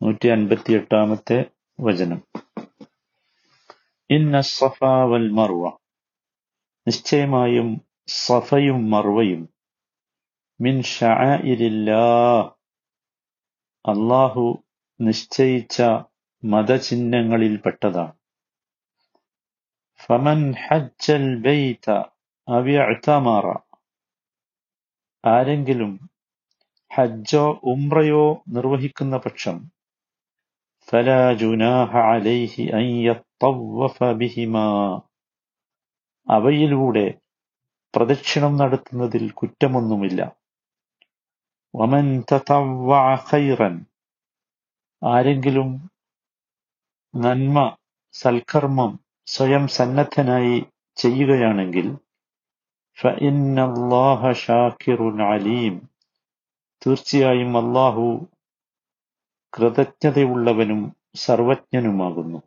നൂറ്റി അൻപത്തി എട്ടാമത്തെ വചനം വൽ മർവ. നിശ്ചയമായും സഫയും മർവയും മിൻ ഷാഇരില്ലാ അള്ളാഹു നിശ്ചയിച്ച മതചിഹ്നങ്ങളിൽ പെട്ടതാണ്. ഫമൻ ഹജ്ജൽ ബൈത അവിഅ്തമറ ആരെങ്കിലും ഹജ്ജോ ഉംറയോ നിർവഹിക്കുന്ന പക്ഷം فلا جناح عليه أن يطوف بهما അവയിലൂടെ പ്രദക്ഷിണം നടത്തുന്നതിൽ കുറ്റമൊന്നുമില്ല വമൻ തതവ്വഅ ഖൈറൻ ആരെങ്കിലും നന്മ സൽക്കർമ്മം സ്വയം സന്നദ്ധനായി ചെയ്യുകയാണെങ്കിൽ فإن الله شاكر عليم തീർച്ചയായും അല്ലാഹു കൃതജ്ഞതയുള്ളവനും സർവജ്ഞനുമാകുന്നു.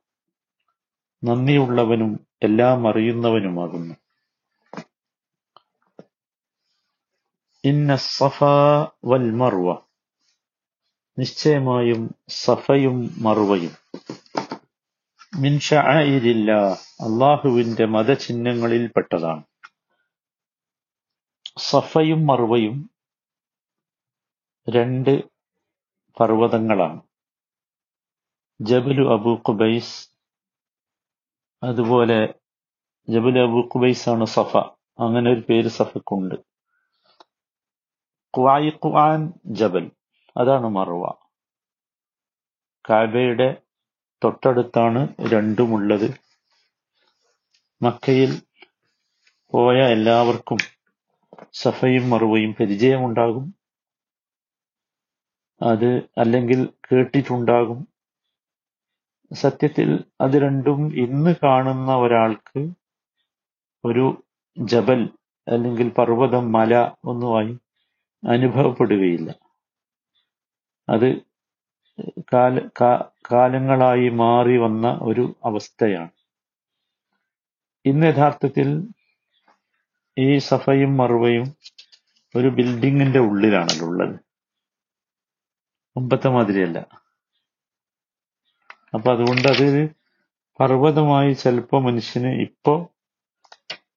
നന്ദിയുള്ളവനും എല്ലാം അറിയുന്നവനുമാകുന്നു. ഇന്ന സഫ വൽ മർവ. നിശ്ചയമായും സഫയും മറുവയും മിൻ ഷആഇരില്ല അള്ളാഹുവിന്റെ മതചിഹ്നങ്ങളിൽപ്പെട്ടതാണ് സഫയും മറുവയും രണ്ട് പർവതങ്ങളാണ്. ജബലു അബു ഖുബൈസ് അതുപോലെ ജബലു അബു ഖുബൈസ് ആണ് സഫ. അങ്ങനെ ഒരു പേര് സഫക്കുണ്ട് ഖുആൻ ജബൽ അതാണ് മറുവ കാബയുടെ തൊട്ടടുത്താണ് രണ്ടുമുള്ളത്. മക്കയിൽ പോയ എല്ലാവർക്കും സഫയും മറുവയും പരിചയമുണ്ടാകും. അത് അല്ലെങ്കിൽ കേട്ടിട്ടുണ്ടാകും. സത്യത്തിൽ അത് രണ്ടും ഇന്ന് കാണുന്ന ഒരാൾക്ക് ഒരു ജബൽ അല്ലെങ്കിൽ പർവതം മല ഒന്നുമായി അനുഭവപ്പെടുകയില്ല. അത് കാല കാലങ്ങളായി മാറി വന്ന ഒരു അവസ്ഥയാണ്. ഇന്ന് യഥാർത്ഥത്തിൽ ഈ സഫയും മറുവയും ഒരു ബിൽഡിങ്ങിന്റെ ഉള്ളിലാണല്ലോ ഉള്ളത് മുമ്പത്തെ മാതിരിയല്ല. അപ്പൊ അതുകൊണ്ട് അത് പർവതമായി ചിലപ്പോ മനുഷ്യന് ഇപ്പോ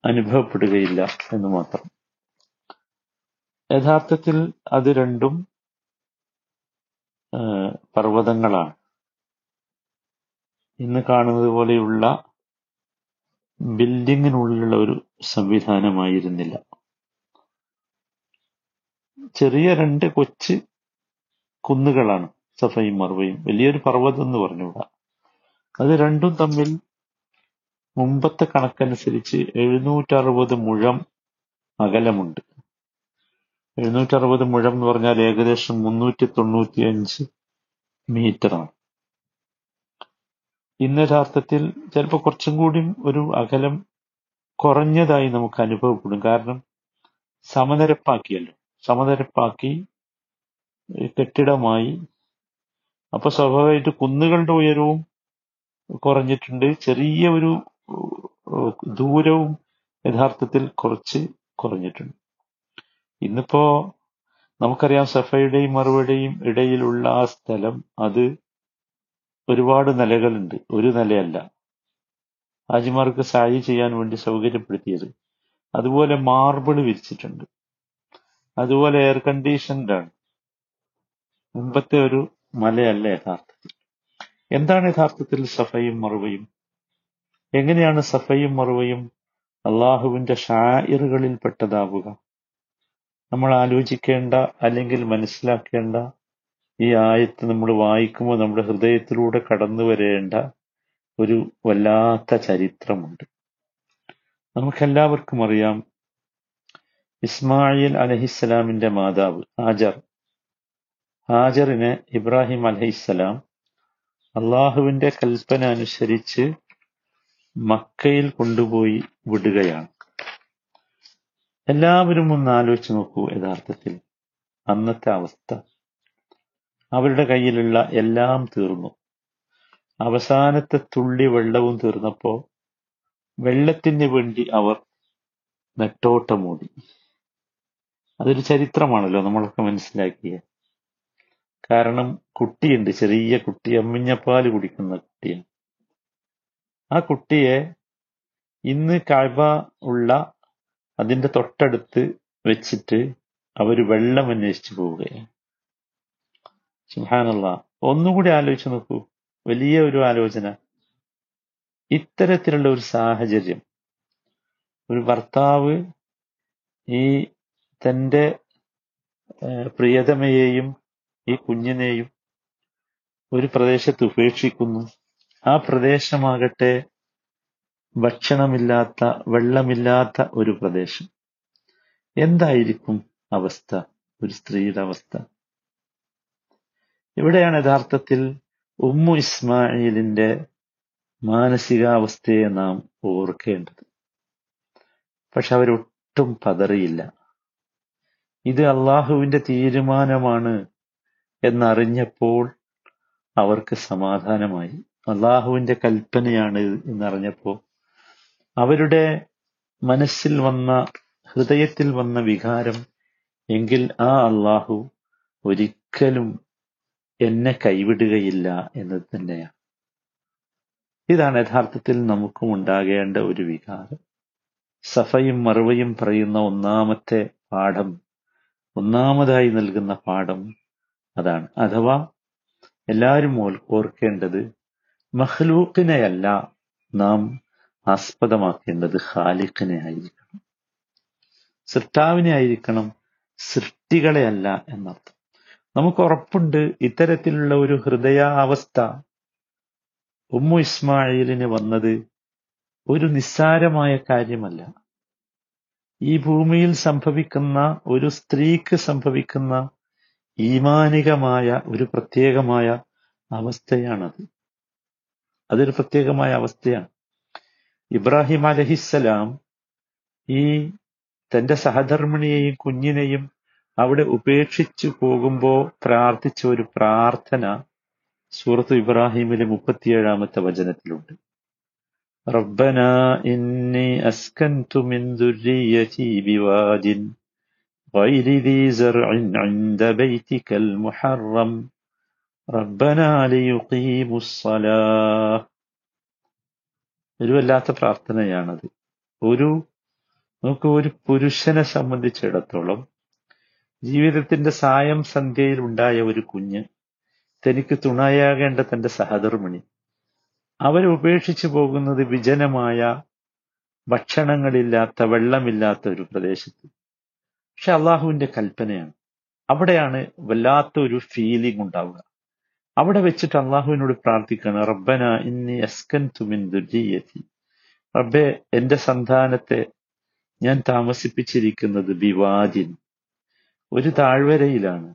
അനുഭവപ്പെടുകയില്ല എന്ന് മാത്രം. യഥാർത്ഥത്തിൽ അത് രണ്ടും പർവതങ്ങളാണ്. ഇന്ന് കാണുന്നത് പോലെയുള്ള ബിൽഡിങ്ങിനുള്ളിലുള്ള ഒരു സംവിധാനമായിരുന്നില്ല. ചെറിയ രണ്ട് കൊച്ചു കുന്നുകളാണ് സഫയും മറുവയും വലിയൊരു പർവതം എന്ന് പറഞ്ഞുകൂടാ. അത് രണ്ടും തമ്മിൽ മുമ്പത്തെ കണക്കനുസരിച്ച് എഴുന്നൂറ്ററുപത് മുഴം അകലമുണ്ട്. എഴുന്നൂറ്ററുപത് മുഴം എന്ന് പറഞ്ഞാൽ ഏകദേശം മുന്നൂറ്റി തൊണ്ണൂറ്റി അഞ്ച് മീറ്ററാണ്. ഇന്ന യഥാർത്ഥത്തിൽ ചിലപ്പോൾ കുറച്ചും കൂടി ഒരു അകലം കുറഞ്ഞതായി നമുക്ക് അനുഭവപ്പെടും. കാരണം സമനിരപ്പാക്കിയല്ലോ. സമനിരപ്പാക്കി കെട്ടിടമായി. അപ്പൊ സ്വാഭാവികമായിട്ട് കുന്നുകളുടെ ഉയരവും കുറഞ്ഞിട്ടുണ്ട്. ചെറിയ ഒരു ദൂരവും യഥാർത്ഥത്തിൽ കുറച്ച് കുറഞ്ഞിട്ടുണ്ട്. ഇന്നിപ്പോ നമുക്കറിയാം സഫയുടെയും മറുപടിയും ഇടയിലുള്ള ആ സ്ഥലം അത് ഒരുപാട് നിലകളുണ്ട്. ഒരു നിലയല്ല. ഹാജിമാർക്ക് സായി ചെയ്യാൻ വേണ്ടി സൗകര്യപ്പെടുത്തിയത്. അതുപോലെ മാർബിൾ വിരിച്ചിട്ടുണ്ട്. അതുപോലെ എയർ കണ്ടീഷൻഡ് ആണ് മുമ്പത്തെ ഒരു മലയല്ല യഥാർത്ഥത്തിൽ? എന്താണ് യഥാർത്ഥത്തിൽ സഫയും മറുവയും? എങ്ങനെയാണ് സഫയും മറുവയും അള്ളാഹുവിന്റെ ഷായറുകളിൽ പെട്ടതാവുക? നമ്മൾ ആലോചിക്കേണ്ട അല്ലെങ്കിൽ മനസ്സിലാക്കേണ്ട ഈ ആയത്ത് നമ്മൾ വായിക്കുമ്പോൾ നമ്മുടെ ഹൃദയത്തിലൂടെ കടന്നു വരേണ്ട ഒരു വല്ലാത്ത ചരിത്രമുണ്ട്. നമുക്കെല്ലാവർക്കും അറിയാം ഇസ്മായിൽ അലഹിസ്സലാമിന്റെ മാതാവ് ഹാജർ ഹാജറിനെ ഇബ്രാഹിം അലഹിസ്സലാം അള്ളാഹുവിന്റെ കൽപ്പന അനുസരിച്ച് മക്കയിൽ കൊണ്ടുപോയി വിടുകയാണ്. എല്ലാവരും ഒന്ന് ആലോചിച്ച് നോക്കൂ യഥാർത്ഥത്തിൽ അന്നത്തെ അവസ്ഥ. അവരുടെ കയ്യിലുള്ള എല്ലാം തീർന്നു. അവസാനത്തെ തുള്ളി വെള്ളവും തീർന്നപ്പോ വെള്ളത്തിന് വേണ്ടി അവർ നെട്ടോട്ടമോടി അതൊരു ചരിത്രമാണല്ലോ നമ്മളൊക്കെ മനസ്സിലാക്കിയ. കാരണം കുട്ടിയുണ്ട് ചെറിയ കുട്ടി അമ്മിഞ്ഞപ്പാൽ കുടിക്കുന്ന കുട്ടിയാണ്. ആ കുട്ടിയെ ഇന്ന് കഴിവ ഉള്ള അതിന്റെ തൊട്ടടുത്ത് വെച്ചിട്ട് അവർ വെള്ളം അന്വേഷിച്ചു പോവുകയാണ്. സുഹാനുള്ള ഒന്നുകൂടി ആലോചിച്ച് നോക്കൂ. വലിയ ഒരു ആലോചന. ഇത്തരത്തിലുള്ള ഒരു സാഹചര്യം. ഒരു ഭർത്താവ് ഈ തന്റെ പ്രിയതമയെയും ഈ കുഞ്ഞിനെയും ഒരു പ്രദേശത്ത് ഉപേക്ഷിക്കുന്നു. ആ പ്രദേശമാകട്ടെ ഭക്ഷണമില്ലാത്ത വെള്ളമില്ലാത്ത ഒരു പ്രദേശം. എന്തായിരിക്കും അവസ്ഥ? ഒരു സ്ത്രീയുടെ അവസ്ഥ. ഇവിടെയാണ് യഥാർത്ഥത്തിൽ ഉമ്മു ഇസ്മായിലിന്റെ മാനസികാവസ്ഥയെ നാം ഓർക്കേണ്ടത്. പക്ഷെ അവരൊട്ടും പതറിയില്ല. ഇത് അള്ളാഹുവിന്റെ തീരുമാനമാണ് എന്നറിഞ്ഞപ്പോൾ അവർക്ക് സമാധാനമായി. അള്ളാഹുവിന്റെ കൽപ്പനയാണ് എന്നറിഞ്ഞപ്പോ അവരുടെ മനസ്സിൽ വന്ന ഹൃദയത്തിൽ വന്ന വികാരം എങ്കിൽ ആ അള്ളാഹു ഒരിക്കലും എന്നെ കൈവിടുകയില്ല എന്നത് തന്നെയാണ്. ഇതാണ് യഥാർത്ഥത്തിൽ നമുക്കും ഉണ്ടാകേണ്ട ഒരു വികാരം. സഫയും മറുവയും പറയുന്ന ഒന്നാമത്തെ പാഠം ഒന്നാമതായി നൽകുന്ന പാഠം അതാണ്. അഥവാ എല്ലാവരും ഓർ- ഓർക്കേണ്ടത് മഹ്ലൂക്കിനെയല്ല നാം ആസ്പദമാക്കേണ്ടത് ഖാലിഖിനെ ആയിരിക്കണം സൃഷ്ടാവിനെ ആയിരിക്കണം സൃഷ്ടികളെ അല്ല എന്നർത്ഥം. നമുക്ക് ഉറപ്പുണ്ട് ഇത്തരത്തിലുള്ള ഒരു ഹൃദയാവസ്ഥ. ഉമ്മു ഇസ്മായിലിന് വന്നത് ഒരു നിസ്സാരമായ കാര്യമല്ല. ഈ ഭൂമിയിൽ സംഭവിക്കുന്ന ഒരു സ്ത്രീക്ക് സംഭവിക്കുന്ന ഈമാനികമായ ഒരു പ്രത്യേകമായ അവസ്ഥയാണത് അതൊരു പ്രത്യേകമായ അവസ്ഥയാണ് ഇബ്രാഹിം അലഹിസ്സലാം ഈ തന്റെ സഹധർമ്മിണിയെയും കുഞ്ഞിനെയും അവിടെ ഉപേക്ഷിച്ചു പോകുമ്പോ പ്രാർത്ഥിച്ച ഒരു പ്രാർത്ഥന സൂറത്ത് ഇബ്രാഹിമിലെ മുപ്പത്തിയേഴാമത്തെ വചനത്തിലുണ്ട് ربنا إني أسكنت من ذريتي بواد غير ذي زرع عند بيتك المحرم ربنا ليقيموا الصلاة ഒരു വല്ലാത്ത പ്രാർത്ഥനയാണത് ഒരു നമുക്ക് ഒരു പുരുഷനെ സംബന്ധിച്ചിടത്തോളം ജീവിതത്തിന്റെ സായം സന്ധ്യയിൽ ഉണ്ടായ ഒരു കുഞ്ഞ് തനിക്ക് തുണയാകേണ്ട തന്റെ സഹധർമ്മിണി അവരെ ഉപേക്ഷിച്ചു പോകുന്നത് വിജനമായ ഭക്ഷണങ്ങളില്ലാത്ത വെള്ളമില്ലാത്ത ഒരു പ്രദേശത്ത് പക്ഷെ അള്ളാഹുവിന്റെ കൽപ്പനയാണ്. അവിടെയാണ് വല്ലാത്ത ഒരു ഫീലിംഗ് ഉണ്ടാവുക. അവിടെ വെച്ചിട്ട് അള്ളാഹുവിനോട് പ്രാർത്ഥിക്കുകയാണ് റബ്ബന ഇന്നി അസ്കൻ തുമിൻ ദുർജീയത്തി റബ്ബെ എന്റെ സന്താനത്തെ ഞാൻ താമസിപ്പിച്ചിരിക്കുന്നത് ബിവാദിൻ ഒരു താഴ്വരയിലാണ്.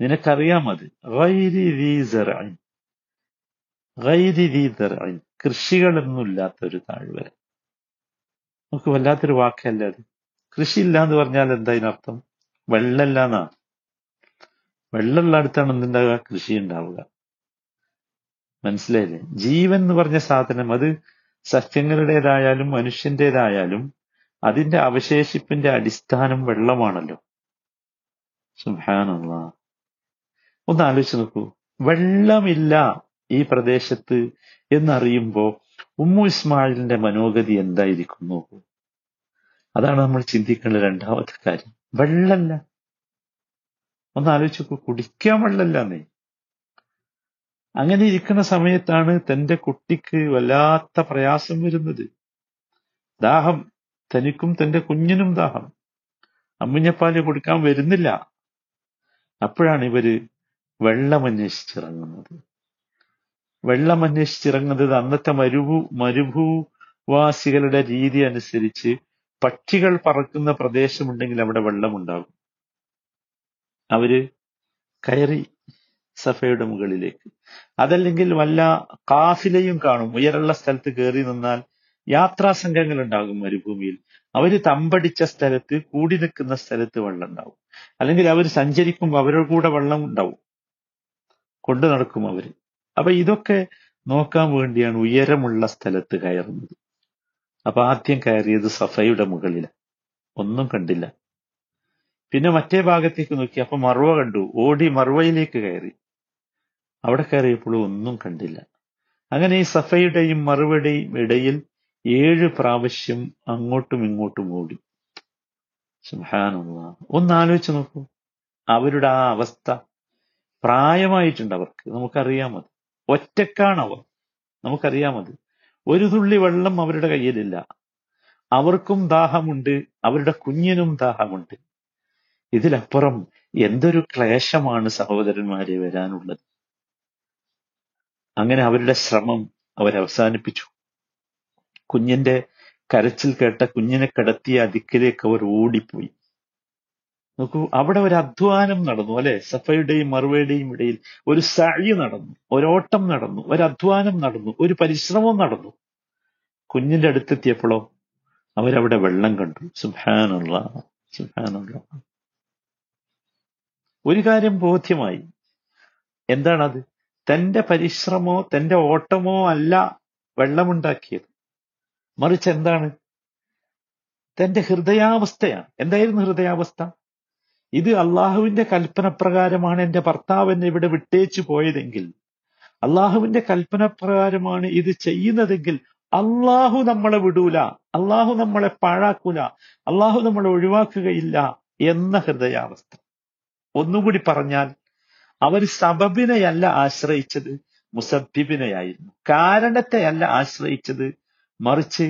നിനക്കറിയാം അത്. കൃഷികളൊന്നുമില്ലാത്ത ഒരു താഴ്വര. നമുക്ക് വല്ലാത്തൊരു വാക്കല്ല അത്? കൃഷിയില്ല എന്ന് പറഞ്ഞാൽ എന്താ അതിനർത്ഥം? വെള്ളമില്ല എന്നാണ് വെള്ളമുള്ള അടുത്താണ് എന്തുണ്ടാവുക? കൃഷി ഉണ്ടാവുക മനസ്സിലായില്ലേ? ജീവൻ എന്ന് പറഞ്ഞ സാധനം അത് സസ്യങ്ങളുടേതായാലും മനുഷ്യന്റേതായാലും അതിന്റെ അവശേഷിപ്പിന്റെ അടിസ്ഥാനം വെള്ളമാണല്ലോ. സുഹാനുള്ള ഒന്ന് ആലോചിച്ച് നോക്കൂ. വെള്ളമില്ല ഈ പ്രദേശത്ത് എന്നറിയുമ്പോ ഉമ്മു ഇസ്മായിലിന്റെ മനോഗതി എന്തായിരിക്കും നോക്കൂ. അതാണ് നമ്മൾ ചിന്തിക്കേണ്ട രണ്ടാമത്തെ കാര്യം. വെള്ളമല്ല. ഒന്ന് ആലോചിച്ച് കുടിക്കാൻ വെള്ളമല്ല നീ. അങ്ങനെ ഇരിക്കുന്ന സമയത്താണ് തന്റെ കുട്ടിക്ക് വല്ലാത്ത പ്രയാസം വരുന്നത്. ദാഹം തനിക്കും തന്റെ കുഞ്ഞിനും ദാഹം. അമ്മിഞ്ഞപ്പാൽ കൊടുക്കാൻ വരുന്നില്ല. അപ്പോഴാണ് ഇവർ വെള്ളം അന്വേഷിച്ചിറങ്ങുന്നത്. വെള്ളം അന്വേഷിച്ചിറങ്ങുന്നത് അന്നത്തെ മരുഭൂ മരുഭൂവാസികളുടെ രീതി അനുസരിച്ച് പക്ഷികൾ പറക്കുന്ന പ്രദേശമുണ്ടെങ്കിൽ അവിടെ വെള്ളമുണ്ടാകും. അവർ കയറി സഫയുടെ മുകളിലേക്ക്. അതല്ലെങ്കിൽ വല്ല കാഫിലയും കാണും. ഉയരുള്ള സ്ഥലത്ത് കയറി നിന്നാൽ യാത്രാ സംഘങ്ങൾ ഉണ്ടാകും മരുഭൂമിയിൽ. അവർ തമ്പടിച്ച സ്ഥലത്ത് കൂടി നിൽക്കുന്ന സ്ഥലത്ത് വെള്ളം ഉണ്ടാവും അല്ലെങ്കിൽ അവർ സഞ്ചരിക്കുമ്പോൾ അവരുടെ കൂടെ വെള്ളം ഉണ്ടാവും. കൊണ്ടു നടക്കും അവർ. അപ്പൊ ഇതൊക്കെ നോക്കാൻ വേണ്ടിയാണ് ഉയരമുള്ള സ്ഥലത്ത് കയറുന്നത്. അപ്പൊ ആദ്യം കയറിയത് സഫയുടെ മുകളിൽ ഒന്നും കണ്ടില്ല. പിന്നെ മറ്റേ ഭാഗത്തേക്ക് നോക്കി അപ്പൊ മറുവ കണ്ടു. ഓടി മറുവയിലേക്ക് കയറി. അവിടെ കയറിയപ്പോഴും ഒന്നും കണ്ടില്ല. അങ്ങനെ ഈ സഫയുടെയും മറുവയുടെയും ഇടയിൽ ഏഴ് പ്രാവശ്യം അങ്ങോട്ടും ഇങ്ങോട്ടും ഓടി. ഒന്ന് ആലോചിച്ച് നോക്കൂ. അവരുടെ ആ അവസ്ഥ പ്രായമായിട്ടുണ്ട് അവർക്ക്. നമുക്കറിയാമത് ഒറ്റക്കാണവർ. നമുക്കറിയാമത് ഒരു തുള്ളി വെള്ളം അവരുടെ കയ്യിലില്ല. അവർക്കും ദാഹമുണ്ട് അവരുടെ കുഞ്ഞിനും ദാഹമുണ്ട്. ഇതിലപ്പുറം എന്തൊരു ക്ലേശമാണ് സഹോദരന്മാരെ വരാനുള്ളത്. അങ്ങനെ അവരുടെ ശ്രമം അവരവസാനിപ്പിച്ചു. കുഞ്ഞിന്റെ കരച്ചിൽ കേട്ട കുഞ്ഞിനെ കിടത്തിയ അതിക്കിലേക്ക് അവർ ഓടിപ്പോയി. നോക്കൂ അവിടെ ഒരു അധ്വാനം നടന്നു അല്ലെ? സഫയുടെയും മറുവയുടെയും ഇടയിൽ ഒരു സഴി നടന്നു ഒരോട്ടം നടന്നു ഒരു അധ്വാനം നടന്നു ഒരു പരിശ്രമം നടന്നു. കുഞ്ഞിന്റെ അടുത്തെത്തിയപ്പോഴോ അവരവിടെ വെള്ളം കണ്ടു. സുഹാനുള്ള സുഹാനുള്ള ഒരു കാര്യം ബോധ്യമായി. എന്താണത്? തന്റെ പരിശ്രമോ തന്റെ ഓട്ടമോ അല്ല വെള്ളമുണ്ടാക്കിയത്. മറിച്ച് എന്താണ്? തന്റെ ഹൃദയാവസ്ഥയാണ്. എന്തായിരുന്നു ഹൃദയാവസ്ഥ? ഇത് അള്ളാഹുവിന്റെ കൽപ്പന പ്രകാരമാണ് എന്റെ ഭർത്താവ് എന്നെ ഇവിടെ വിട്ടേച്ചു പോയതെങ്കിൽ അള്ളാഹുവിന്റെ കൽപ്പന പ്രകാരമാണ് ഇത് ചെയ്യുന്നതെങ്കിൽ അള്ളാഹു നമ്മളെ വിടൂല അള്ളാഹു നമ്മളെ പാഴാക്കൂല അള്ളാഹു നമ്മളെ ഒഴിവാക്കുകയില്ല എന്ന ഹൃദയാവസ്ഥ. ഒന്നുകൂടി പറഞ്ഞാൽ അവർ സബബിനെയല്ല ആശ്രയിച്ചത് മുസബിബിനെയായിരുന്നു കാരണത്തെയല്ല ആശ്രയിച്ചത് മറിച്ച്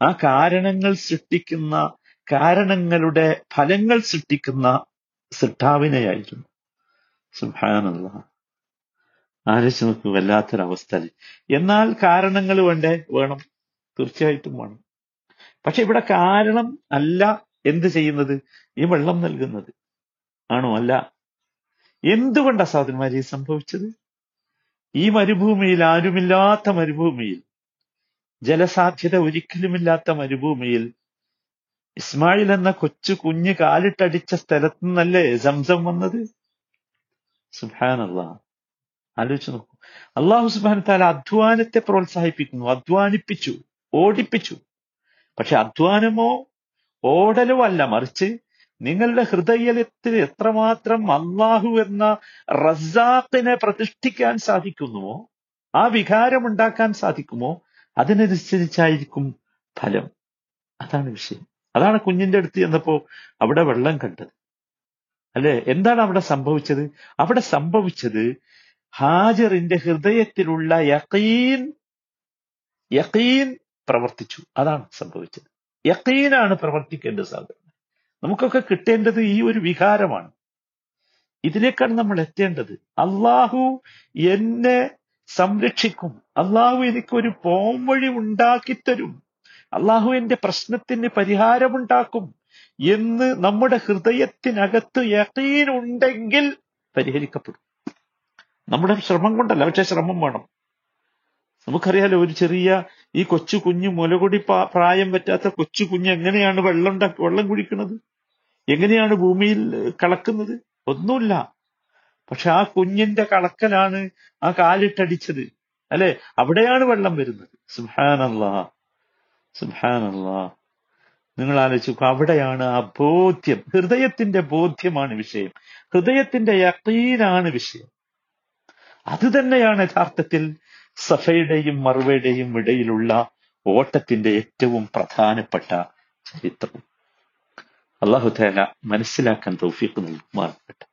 ആ കാരണങ്ങൾ സൃഷ്ടിക്കുന്ന കാരണങ്ങളുടെ ഫലങ്ങൾ സൃഷ്ടിക്കുന്ന സൃഷ്ടാവിനെയായിരുന്നു സുഹാനുള്ള ആലോചിച്ച് നോക്കൂ വല്ലാത്തൊരവസ്ഥ എന്നാൽ കാരണങ്ങൾ വേണ്ടേ? വേണം. തീർച്ചയായിട്ടും വേണം. പക്ഷെ ഇവിടെ കാരണം അല്ല എന്ത് ചെയ്യുന്നത്? ഈ വെള്ളം നൽകുന്നത്. ആണോ? അല്ല. എന്തുകൊണ്ടാ സാധനമാരി സംഭവിച്ചത്? ഈ മരുഭൂമിയിൽ ആരുമില്ലാത്ത മരുഭൂമിയിൽ ജലസാധ്യത ഒരിക്കലുമില്ലാത്ത മരുഭൂമിയിൽ ഇസ്മായിൽ എന്ന കൊച്ചു കുഞ്ഞ് കാലിട്ടടിച്ച സ്ഥലത്തു നിന്നല്ലേ സംസം വന്നത്? സുഹാനല്ലാ ആലോചിച്ചു നോക്കൂ. അള്ളാഹു സുബാൻ താല അധ്വാനത്തെ പ്രോത്സാഹിപ്പിക്കുന്നു അധ്വാനിപ്പിച്ചു ഓടിപ്പിച്ചു. പക്ഷെ അധ്വാനമോ ഓടലോ അല്ല മറിച്ച് നിങ്ങളുടെ ഹൃദയത്തിൽ എത്രമാത്രം അള്ളാഹു എന്ന റസാഖിനെ പ്രതിഷ്ഠിക്കാൻ സാധിക്കുന്നുവോ ആ വികാരം ഉണ്ടാക്കാൻ സാധിക്കുമോ അതിനനുസരിച്ചായിരിക്കും ഫലം. അതാണ് വിഷയം. അതാണ് കുഞ്ഞിന്റെ അടുത്ത് ചെന്നപ്പോ അവിടെ വെള്ളം കണ്ടത്. അല്ലെ? എന്താണ് അവിടെ സംഭവിച്ചത്? അവിടെ സംഭവിച്ചത് ഹാജറിന്റെ ഹൃദയത്തിലുള്ള യക്കീൻ യക്കീൻ പ്രവർത്തിച്ചു. അതാണ് സംഭവിച്ചത്. യക്കീനാണ് പ്രവർത്തിക്കേണ്ട സാധനം നമുക്കൊക്കെ കിട്ടേണ്ടത് ഈ ഒരു വികാരമാണ്. ഇതിലേക്കാണ് നമ്മൾ എത്തേണ്ടത്. അള്ളാഹു എന്നെ സംരക്ഷിക്കും. അള്ളാഹു എനിക്കൊരു പോംവഴി ഉണ്ടാക്കിത്തരും. അള്ളാഹു എന്റെ പ്രശ്നത്തിന് പരിഹാരമുണ്ടാക്കും എന്ന് നമ്മുടെ ഹൃദയത്തിനകത്ത് യക്കീനുണ്ടെങ്കിൽ പരിഹരിക്കപ്പെടും. നമ്മുടെ ശ്രമം കൊണ്ടല്ല പക്ഷെ ശ്രമം വേണം. നമുക്കറിയാലോ ഒരു ചെറിയ ഈ കൊച്ചു കുഞ്ഞു മുലകൊടി പ്രായം പറ്റാത്ത കൊച്ചു കുഞ്ഞ് എങ്ങനെയാണ് വെള്ളം വെള്ളം കുടിക്കുന്നത്? എങ്ങനെയാണ് ഭൂമിയിൽ കളക്കുന്നത് ഒന്നുമില്ല. പക്ഷെ ആ കുഞ്ഞിന്റെ കളക്കലാണ് ആ കാലിട്ടടിച്ചത്. അല്ലെ? അവിടെയാണ് വെള്ളം വരുന്നത്. സുഹാനല്ലാ സുഹാനല്ലാ നിങ്ങൾ ആലോചിച്ചു അവിടെയാണ് ആ ബോധ്യം. ഹൃദയത്തിന്റെ ബോധ്യമാണ് വിഷയം. ഹൃദയത്തിന്റെ യക്കീനാണ് വിഷയം. അത് തന്നെയാണ് യഥാർത്ഥത്തിൽ സഫയുടെയും മറുവയുടെയും ഇടയിലുള്ള ഓട്ടത്തിന്റെ ഏറ്റവും പ്രധാനപ്പെട്ട ചരിത്രം. അള്ളാഹു തേല മനസ്സിലാക്കാൻ തൗഫീഖ് നൽകുമാറാകട്ടെ.